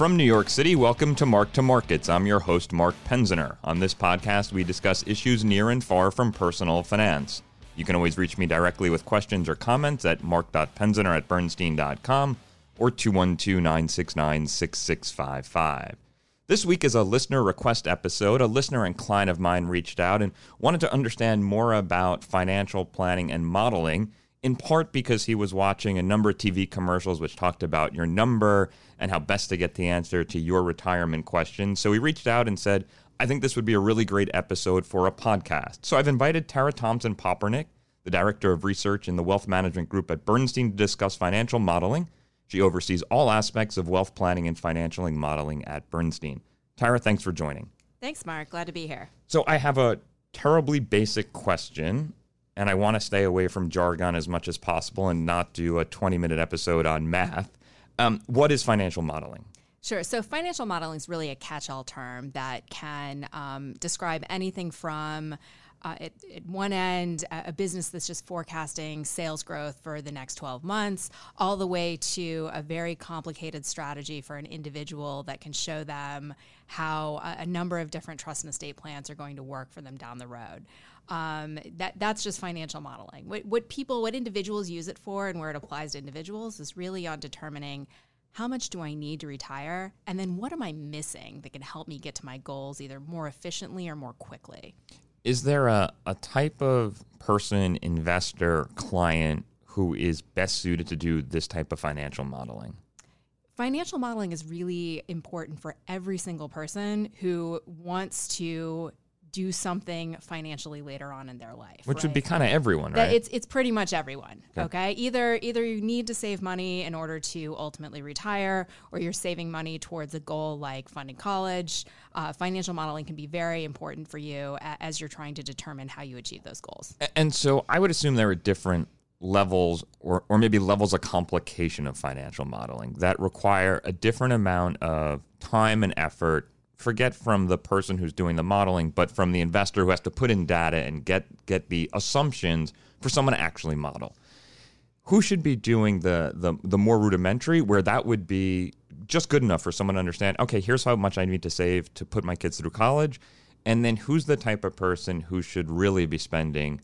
From New York City, welcome to Mark to Markets. I'm your host, Mark Penziner. On this podcast, we discuss issues near and far from personal finance. You can always reach me directly with questions or comments at mark.penziner at bernstein.com or 212 969 6655. This week is a listener request episode. A listener and client of mine reached out and wanted to understand more about financial planning and modeling in part because he was watching a number of TV commercials which talked about your number and how best to get the answer to your retirement question. So he reached out and said, I think this would be a really great episode for a podcast. So I've invited Tara Thompson Popernik, the director of research in the wealth management group at Bernstein, to discuss financial modeling. She oversees all aspects of wealth planning and financial modeling at Bernstein. Tara, thanks for joining. Thanks, Mark. Glad to be here. So I have a terribly basic question and I want to stay away from jargon as much as possible and not do a 20 minute episode on math. Um, what is financial modeling? Sure. So, financial modeling is really a catch all term that can um, describe anything from uh, at, at, one end, a business that's just forecasting sales growth for the next 12 months, all the way to a very complicated strategy for an individual that can show them how a, a number of different trust and estate plans are going to work for them down the road. Um, that that's just financial modeling. What, what people, what individuals use it for, and where it applies to individuals is really on determining how much do I need to retire, and then what am I missing that can help me get to my goals either more efficiently or more quickly. Is there a, a type of person, investor, client who is best suited to do this type of financial modeling? Financial modeling is really important for every single person who wants to do something financially later on in their life. Which right? would be kind of everyone, right? It's it's pretty much everyone. Okay. okay. Either either you need to save money in order to ultimately retire, or you're saving money towards a goal like funding college. Uh, financial modeling can be very important for you as you're trying to determine how you achieve those goals. And so I would assume there are different levels or, or maybe levels of complication of financial modeling that require a different amount of time and effort forget from the person who's doing the modeling, but from the investor who has to put in data and get get the assumptions for someone to actually model. Who should be doing the the the more rudimentary, where that would be just good enough for someone to understand? Okay, here's how much I need to save to put my kids through college, and then who's the type of person who should really be spending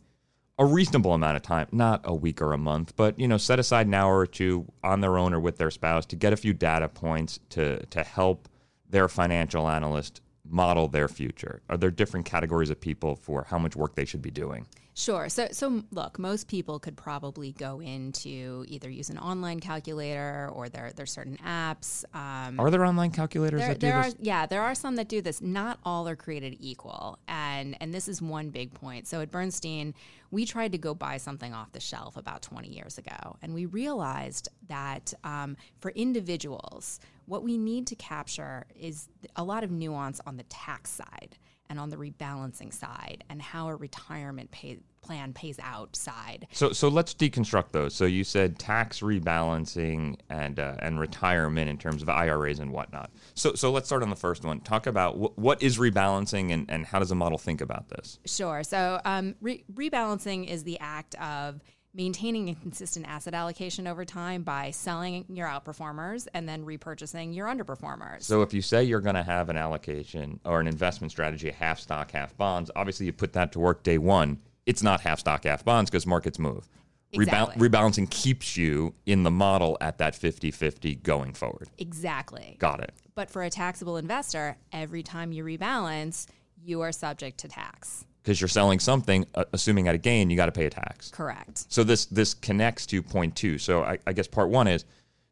a reasonable amount of time, not a week or a month, but you know, set aside an hour or two on their own or with their spouse to get a few data points to to help their financial analyst model their future? Are there different categories of people for how much work they should be doing? Sure. So, so look, most people could probably go into either use an online calculator or there there's certain apps. Um, are there online calculators there, that do there this? Are, yeah, there are some that do this. Not all are created equal, and and this is one big point. So at Bernstein, we tried to go buy something off the shelf about 20 years ago, and we realized that um, for individuals, what we need to capture is a lot of nuance on the tax side and on the rebalancing side and how a retirement pay, plan pays out side. So so let's deconstruct those. So you said tax rebalancing and uh, and retirement in terms of IRAs and whatnot. So so let's start on the first one. Talk about wh- what is rebalancing and, and how does a model think about this? Sure. So um, re- rebalancing is the act of maintaining a consistent asset allocation over time by selling your outperformers and then repurchasing your underperformers. So if you say you're going to have an allocation or an investment strategy, half stock, half bonds, obviously you put that to work day one. It's not half stock, half bonds because markets move. Exactly. rebalancing keeps you in the model at that 50 50 going forward. Exactly. Got it. But for a taxable investor, every time you rebalance, you are subject to tax because you're selling something, uh, assuming at a gain, you got to pay a tax. Correct. So this this connects to point two. So I, I, guess part one is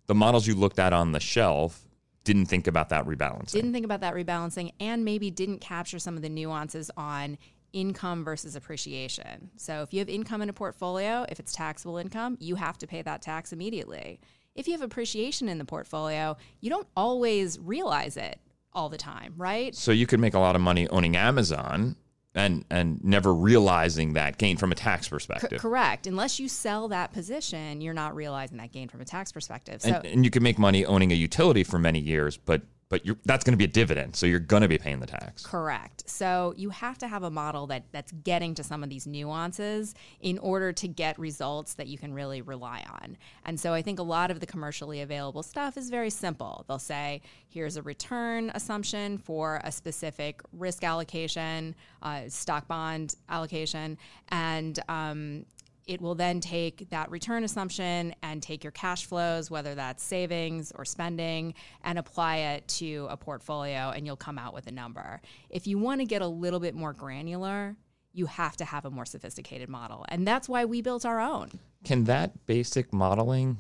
the models you looked at on the shelf didn't think about that rebalancing. Didn't think about that rebalancing, and maybe didn't capture some of the nuances on income versus appreciation. So if you have income in a portfolio, if it's taxable income, you have to pay that tax immediately. If you have appreciation in the portfolio, you don't always realize it all the time, right? So you could make a lot of money owning Amazon and and never realizing that gain from a tax perspective. correct. Unless you sell that position, you're not realizing that gain from a tax perspective. So and, and you can make money owning a utility for many years, but but you're, that's going to be a dividend, so you're going to be paying the tax. Correct. So you have to have a model that that's getting to some of these nuances in order to get results that you can really rely on. And so I think a lot of the commercially available stuff is very simple. They'll say, here's a return assumption for a specific risk allocation, uh, stock bond allocation, and um, it will then take that return assumption and take your cash flows, whether that's savings or spending, and apply it to a portfolio, and you'll come out with a number. If you want to get a little bit more granular, you have to have a more sophisticated model. And that's why we built our own. Can that basic modeling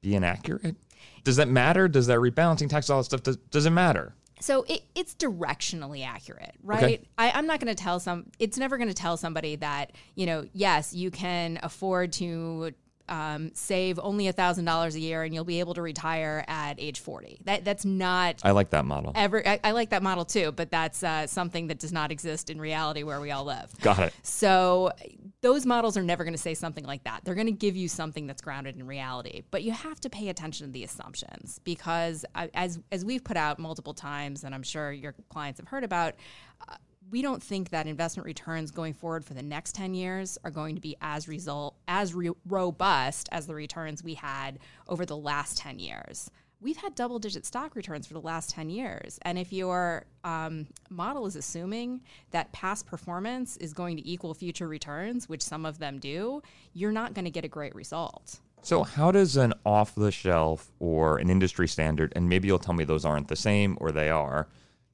be inaccurate? Does that matter? Does that rebalancing tax, all that stuff, does, does it matter? So it, it's directionally accurate, right? Okay. I, I'm not going to tell some. It's never going to tell somebody that you know. Yes, you can afford to um, save only a thousand dollars a year and you'll be able to retire at age 40 that that's not i like that model ever i, I like that model too but that's uh, something that does not exist in reality where we all live got it so those models are never going to say something like that. They're going to give you something that's grounded in reality but you have to pay attention to the assumptions because uh, as as we've put out multiple times and i'm sure your clients have heard about uh, we don't think that investment returns going forward for the next 10 years are going to be as result as re- robust as the returns we had over the last 10 years we've had double digit stock returns for the last 10 years and if your um, model is assuming that past performance is going to equal future returns which some of them do you're not going to get a great result so how does an off the shelf or an industry standard and maybe you'll tell me those aren't the same or they are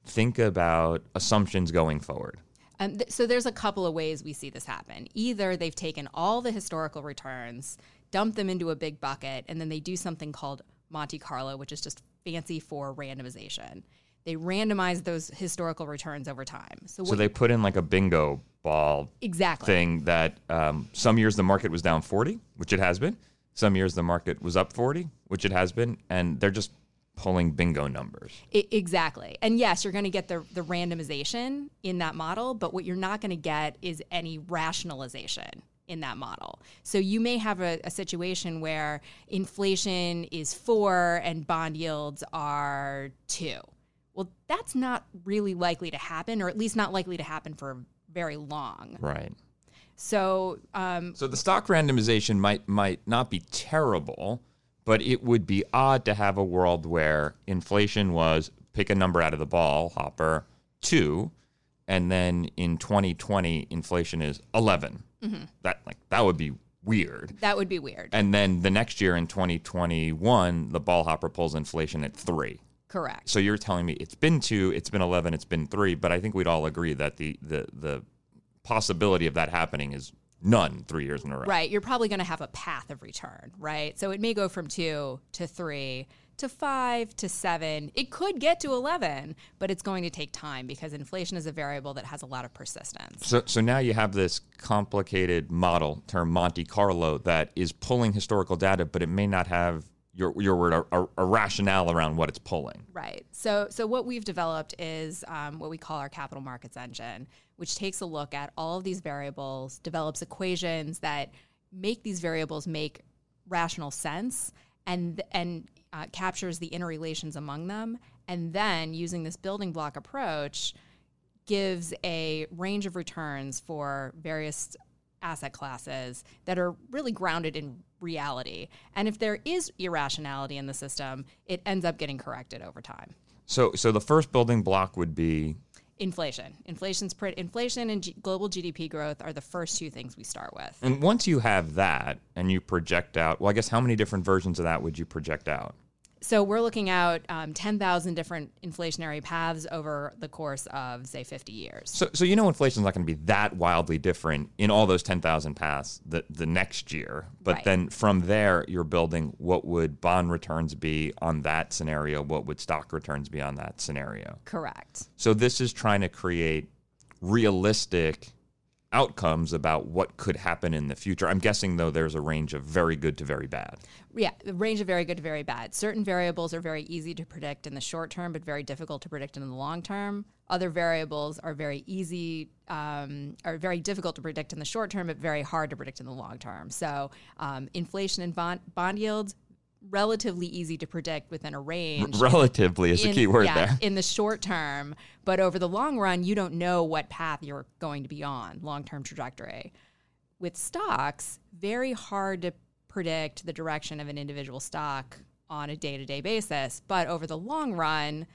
think about assumptions going forward? Um, th- so there's a couple of ways we see this happen. Either they've taken all the historical returns, dumped them into a big bucket, and then they do something called Monte Carlo, which is just fancy for randomization. They randomize those historical returns over time. So, so they put in like a bingo ball exactly thing that um, some years the market was down 40, which it has been. Some years the market was up 40, which it has been, and they're just pulling bingo numbers. It, exactly. And yes, you're going to get the, the randomization in that model, but what you're not going to get is any rationalization in that model. So you may have a, a, situation where inflation is four and bond yields are two. Well, that's not really likely to happen, or at least not likely to happen for very long. Right. So, um, so the stock randomization might might not be terrible, but it would be odd to have a world where inflation was pick a number out of the ball hopper two, and then in 2020 inflation is 11. Mm-hmm. That like that would be weird. That would be weird. And then the next year in 2021, the ball hopper pulls inflation at three. Correct. So you're telling me it's been two, it's been 11, it's been three, but I think we'd all agree that the the the possibility of that happening is none three years in a row. Right. You're probably going to have a path of return, right? So it may go from two to three to five to seven. It could get to 11, but it's going to take time because inflation is a variable that has a lot of persistence. So, so now you have this complicated model term Monte Carlo that is pulling historical data, but it may not have your your word a, a, a, rationale around what it's pulling. Right. So so what we've developed is um, what we call our capital markets engine, which takes a look at all of these variables, develops equations that make these variables make rational sense, and and uh, captures the interrelations among them, and then using this building block approach gives a range of returns for various asset classes that are really grounded in reality. And if there is irrationality in the system, it ends up getting corrected over time. So, so the first building block would be inflation. Inflation's pre- inflation and G- global GDP growth are the first two things we start with. And once you have that, and you project out, well, I guess how many different versions of that would you project out? So we're looking at um, 10,000 different inflationary paths over the course of, say, 50 years. So, so you know inflation is not going to be that wildly different in all those 10,000 paths the, the next year. But right. then from there, you're building what would bond returns be on that scenario? What would stock returns be on that scenario? Correct. So this is trying to create realistic outcomes about what could happen in the future. I'm guessing though there's a range of very good to very bad. Yeah, a range of very good to very bad. Certain variables are very easy to predict in the short term, but very difficult to predict in the long term. Other variables are very easy, um, are very difficult to predict in the short term, but very hard to predict in the long term. So, um, inflation and bond, bond yields, relatively easy to predict within a range. Relatively is in- key word yeah, there. In the short term, but over the long run, you don't know what path you're going to be on, long term trajectory. With stocks, very hard to predict the direction of an individual stock on a day to day basis. But over the long run,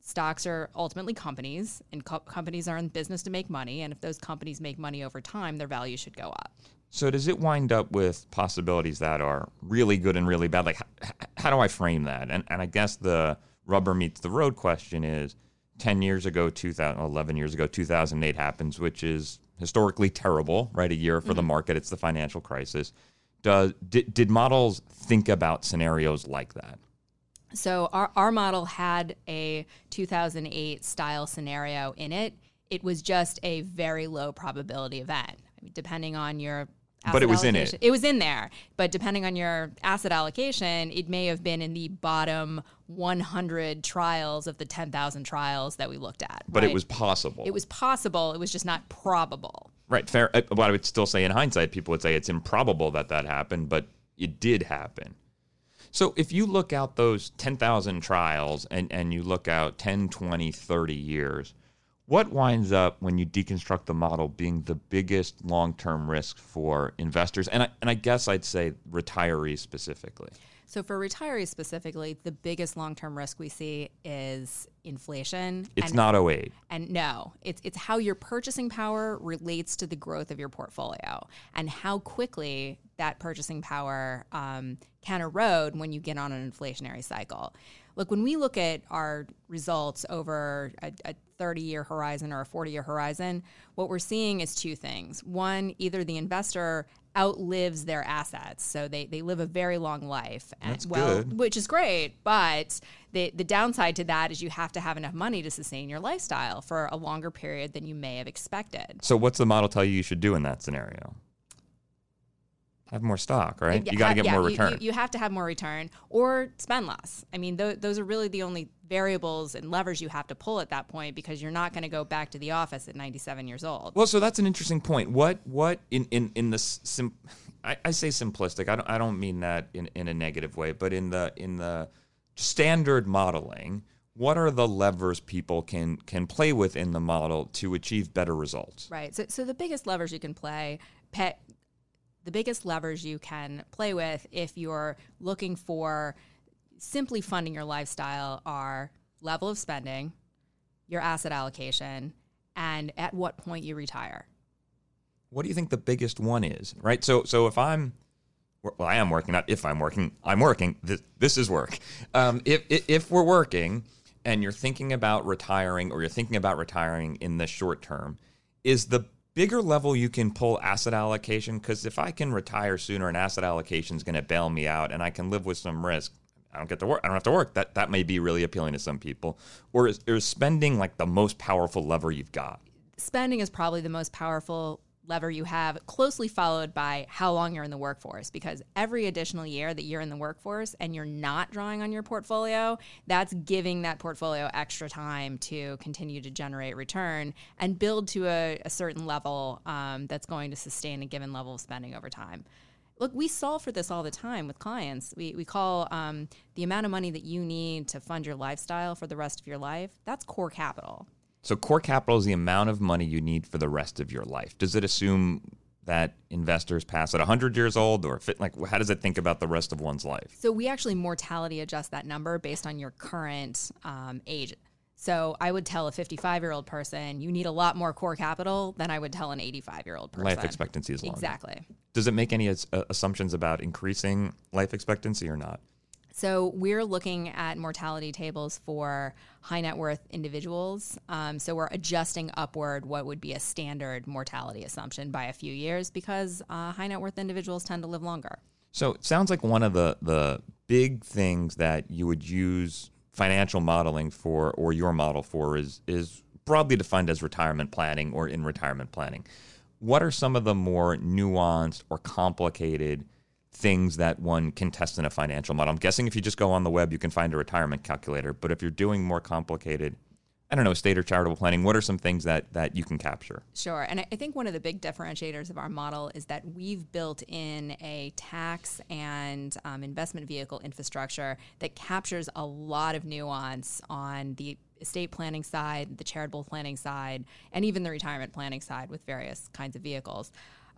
stocks are ultimately companies, and co- companies are in business to make money. And if those companies make money over time, their value should go up. So does it wind up with possibilities that are really good and really bad? Like, h- how do I frame that? And and I guess the rubber meets the road question is: ten years ago, 2000, 11 years ago, two thousand eight happens, which is historically terrible, right? A year for the mm-hmm. market. It's the financial crisis. Does did, did models think about scenarios like that? So our, our model had a 2008 style scenario in it. It was just a very low probability event. I mean, depending on your But it was in it. It was in there, but depending on your asset allocation, it may have been in the bottom 100 trials of the 10,000 trials that we looked at. But it was possible. it was possible. It was just not probable. Right, fair. uh, But I would still say, in hindsight, people would say it's improbable that that happened, but it did happen. So if you look out those 10,000 trials and, and you look out 10, 20, 30 years, what winds up when you deconstruct the model being the biggest long term risk for investors? And I, and I guess I'd say retirees specifically. So for retirees specifically, the biggest long-term risk we see is inflation. It's and not 08. And no, it's it's how your purchasing power relates to the growth of your portfolio and how quickly that purchasing power um, can erode when you get on an inflationary cycle. Look, when we look at our results over a, a 30 year horizon or a 40 year horizon, what we're seeing is two things. One, either the investor outlives their assets, so they, they live a very long life. And, That's well, good. which is great. But the the downside to that is you have to have enough money to sustain your lifestyle for a longer period than you may have expected. So what's the model tell you you should do in that scenario? Have more stock, right? You got to get yeah, more return. You, you have to have more return or spend less. I mean, th- those are really the only variables and levers you have to pull at that point because you're not going to go back to the office at 97 years old. Well, so that's an interesting point. What what in in in the sim, I, I say simplistic. I don't I don't mean that in, in a negative way, but in the in the standard modeling, what are the levers people can can play with in the model to achieve better results? Right. So, so the biggest levers you can play, pe- the biggest levers you can play with if you're looking for simply funding your lifestyle are level of spending, your asset allocation, and at what point you retire. What do you think the biggest one is? Right. So so if I'm well, I am working. Not if I'm working. I'm working. This, this is work. Um, if, if if we're working and you're thinking about retiring, or you're thinking about retiring in the short term, is the bigger level you can pull asset allocation? Because if I can retire sooner, and asset allocation is going to bail me out, and I can live with some risk. I don't get to work. I don't have to work. That that may be really appealing to some people. Or is, is spending like the most powerful lever you've got? spending is probably the most powerful lever you have, closely followed by how long you're in the workforce. Because every additional year that you're in the workforce and you're not drawing on your portfolio, that's giving that portfolio extra time to continue to generate return and build to a, a certain level um, that's going to sustain a given level of spending over time. Look, we solve for this all the time with clients. We, we call um, the amount of money that you need to fund your lifestyle for the rest of your life, that's core capital. So core capital is the amount of money you need for the rest of your life. Does it assume that investors pass at 100 years old or fit like how does it think about the rest of one's life? So we actually mortality adjust that number based on your current um, age. So I would tell a 55 year old person you need a lot more core capital than I would tell an 85 year old person. Life expectancy is longer. Exactly. Does it make any as- uh, assumptions about increasing life expectancy or not? So we're looking at mortality tables for high net worth individuals. Um, so we're adjusting upward what would be a standard mortality assumption by a few years because uh, high net worth individuals tend to live longer. So it sounds like one of the the big things that you would use financial modeling for or your model for is is broadly defined as retirement planning or in retirement planning. What are some of the more nuanced or complicated things that one can test in a financial model? I'm guessing if you just go on the web you can find a retirement calculator, but if you're doing more complicated I don't know, estate or charitable planning? What are some things that that you can capture? Sure. And I think one of the big differentiators of our model is that we've built in a tax and um, investment vehicle infrastructure that captures a lot of nuance on the estate planning side, the charitable planning side, and even the retirement planning side with various kinds of vehicles.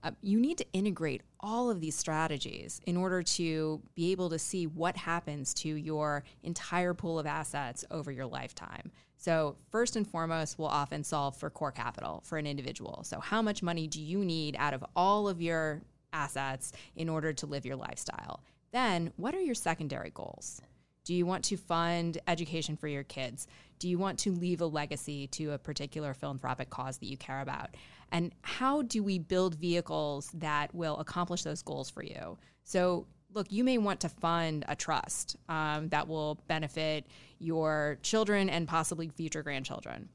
Uh, you need to integrate all of these strategies in order to be able to see what happens to your entire pool of assets over your lifetime. So, first and foremost, we'll often solve for core capital for an individual. So, how much money do you need out of all of your assets in order to live your lifestyle? Then, what are your secondary goals? Do you want to fund education for your kids? Do you want to leave a legacy to a particular philanthropic cause that you care about? And how do we build vehicles that will accomplish those goals for you? So, look, you may want to fund a trust um, that will benefit your children and possibly future grandchildren.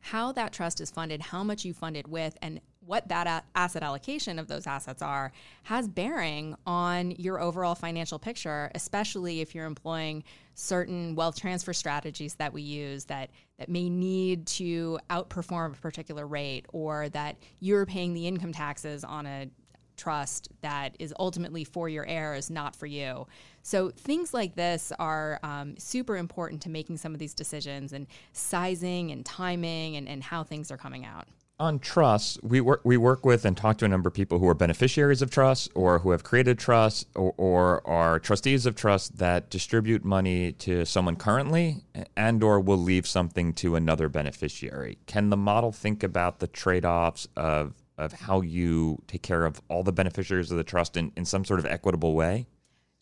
How that trust is funded, how much you fund it with, and what that asset allocation of those assets are has bearing on your overall financial picture, especially if you're employing certain wealth transfer strategies that we use that, that may need to outperform a particular rate or that you're paying the income taxes on a trust that is ultimately for your heirs, not for you. So things like this are um, super important to making some of these decisions and sizing and timing and, and how things are coming out on trusts, we work we work with and talk to a number of people who are beneficiaries of trusts or who have created trusts or, or, are trustees of trusts that distribute money to someone currently and or will leave something to another beneficiary. Can the model think about the trade-offs of of how you take care of all the beneficiaries of the trust in, in some sort of equitable way?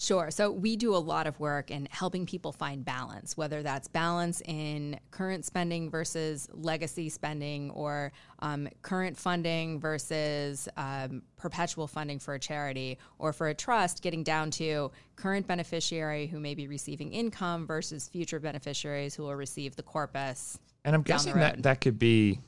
Sure. So we do a lot of work in helping people find balance, whether that's balance in current spending versus legacy spending or um, current funding versus um, perpetual funding for a charity or for a trust, getting down to current beneficiary who may be receiving income versus future beneficiaries who will receive the corpus. And I'm guessing that that could be.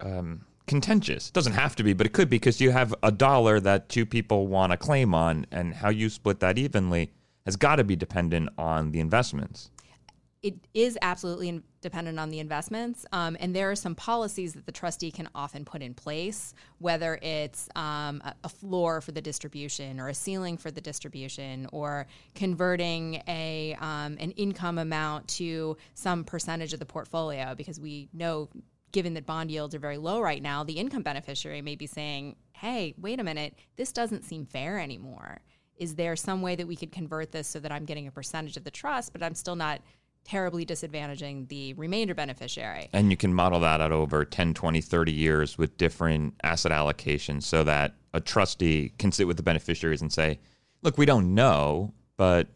Um, contentious. It doesn't have to be, but it could be because you have a dollar that two people want to claim on, and how you split that evenly has got to be dependent on the investments. It is absolutely dependent on the investments. Um, and there are some policies that the trustee can often put in place, whether it's um, a, floor for the distribution or a ceiling for the distribution or converting a, um, an income amount to some percentage of the portfolio, because we know given that bond yields are very low right now, the income beneficiary may be saying, hey, wait a minute, this doesn't seem fair anymore. Is there some way that we could convert this so that I'm getting a percentage of the trust, but I'm still not terribly disadvantaging the remainder beneficiary? And you can model that out over 10, 20, 30 years with different asset allocations so that a trustee can sit with the beneficiaries and say, look, we don't know, but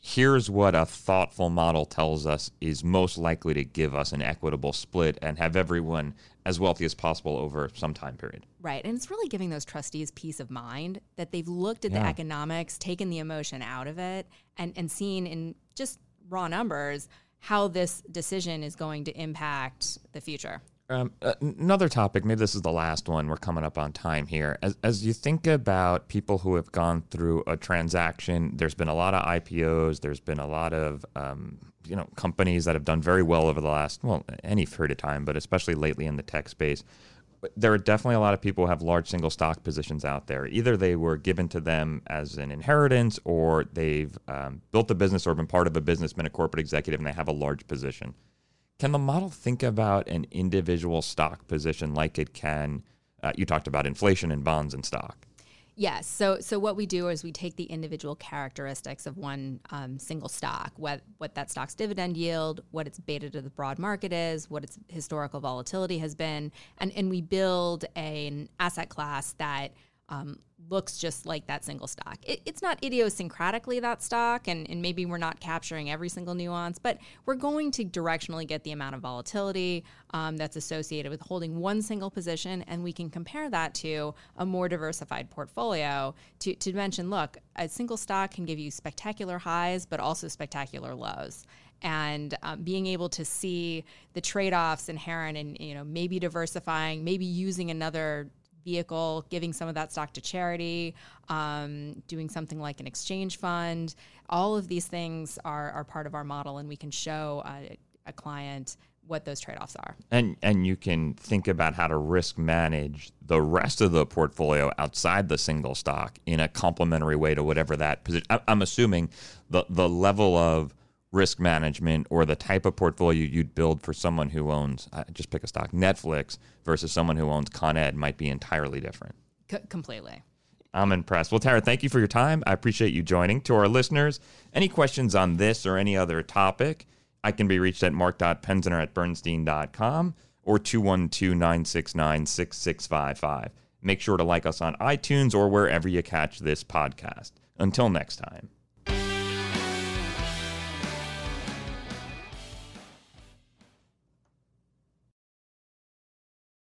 here's what a thoughtful model tells us is most likely to give us an equitable split and have everyone as wealthy as possible over some time period. Right. And it's really giving those trustees peace of mind that they've looked at yeah. the economics, taken the emotion out of it, and, and seen in just raw numbers how this decision is going to impact the future. Um, another topic, maybe this is the last one. We're coming up on time here. As, as you think about people who have gone through a transaction, there's been a lot of IPOs. There's been a lot of um, you know companies that have done very well over the last well any period of time, but especially lately in the tech space. There are definitely a lot of people who have large single stock positions out there. Either they were given to them as an inheritance, or they've um, built a business or been part of a business, been a corporate executive, and they have a large position. Can the model think about an individual stock position like it can? Uh, you talked about inflation in bonds and stock. Yes. So, so what we do is we take the individual characteristics of one um, single stock, what what that stock's dividend yield, what its beta to the broad market is, what its historical volatility has been, and and we build a, an asset class that um, looks just like that single stock. It, it's not idiosyncratically that stock, and, and maybe we're not capturing every single nuance, but we're going to directionally get the amount of volatility um, that's associated with holding one single position, and we can compare that to a more diversified portfolio to, to mention look, a single stock can give you spectacular highs, but also spectacular lows and um, being able to see the trade-offs inherent in you know maybe diversifying maybe using another vehicle, giving some of that stock to charity, um, doing something like an exchange fund. All of these things are, are part of our model, and we can show a, a client what those trade-offs are. And and you can think about how to risk manage the rest of the portfolio outside the single stock in a complementary way to whatever that position. I'm assuming the the level of risk management or the type of portfolio you'd build for someone who owns uh, just pick a stock Netflix versus someone who owns Con Ed might be entirely different. C- completely. I'm impressed. Well, Tara, thank you for your time. I appreciate you joining. To our listeners, any questions on this or any other topic, I can be reached at mark.penziner at bernstein.com or 212 969 6655. Make sure to like us on iTunes or wherever you catch this podcast. Until next time.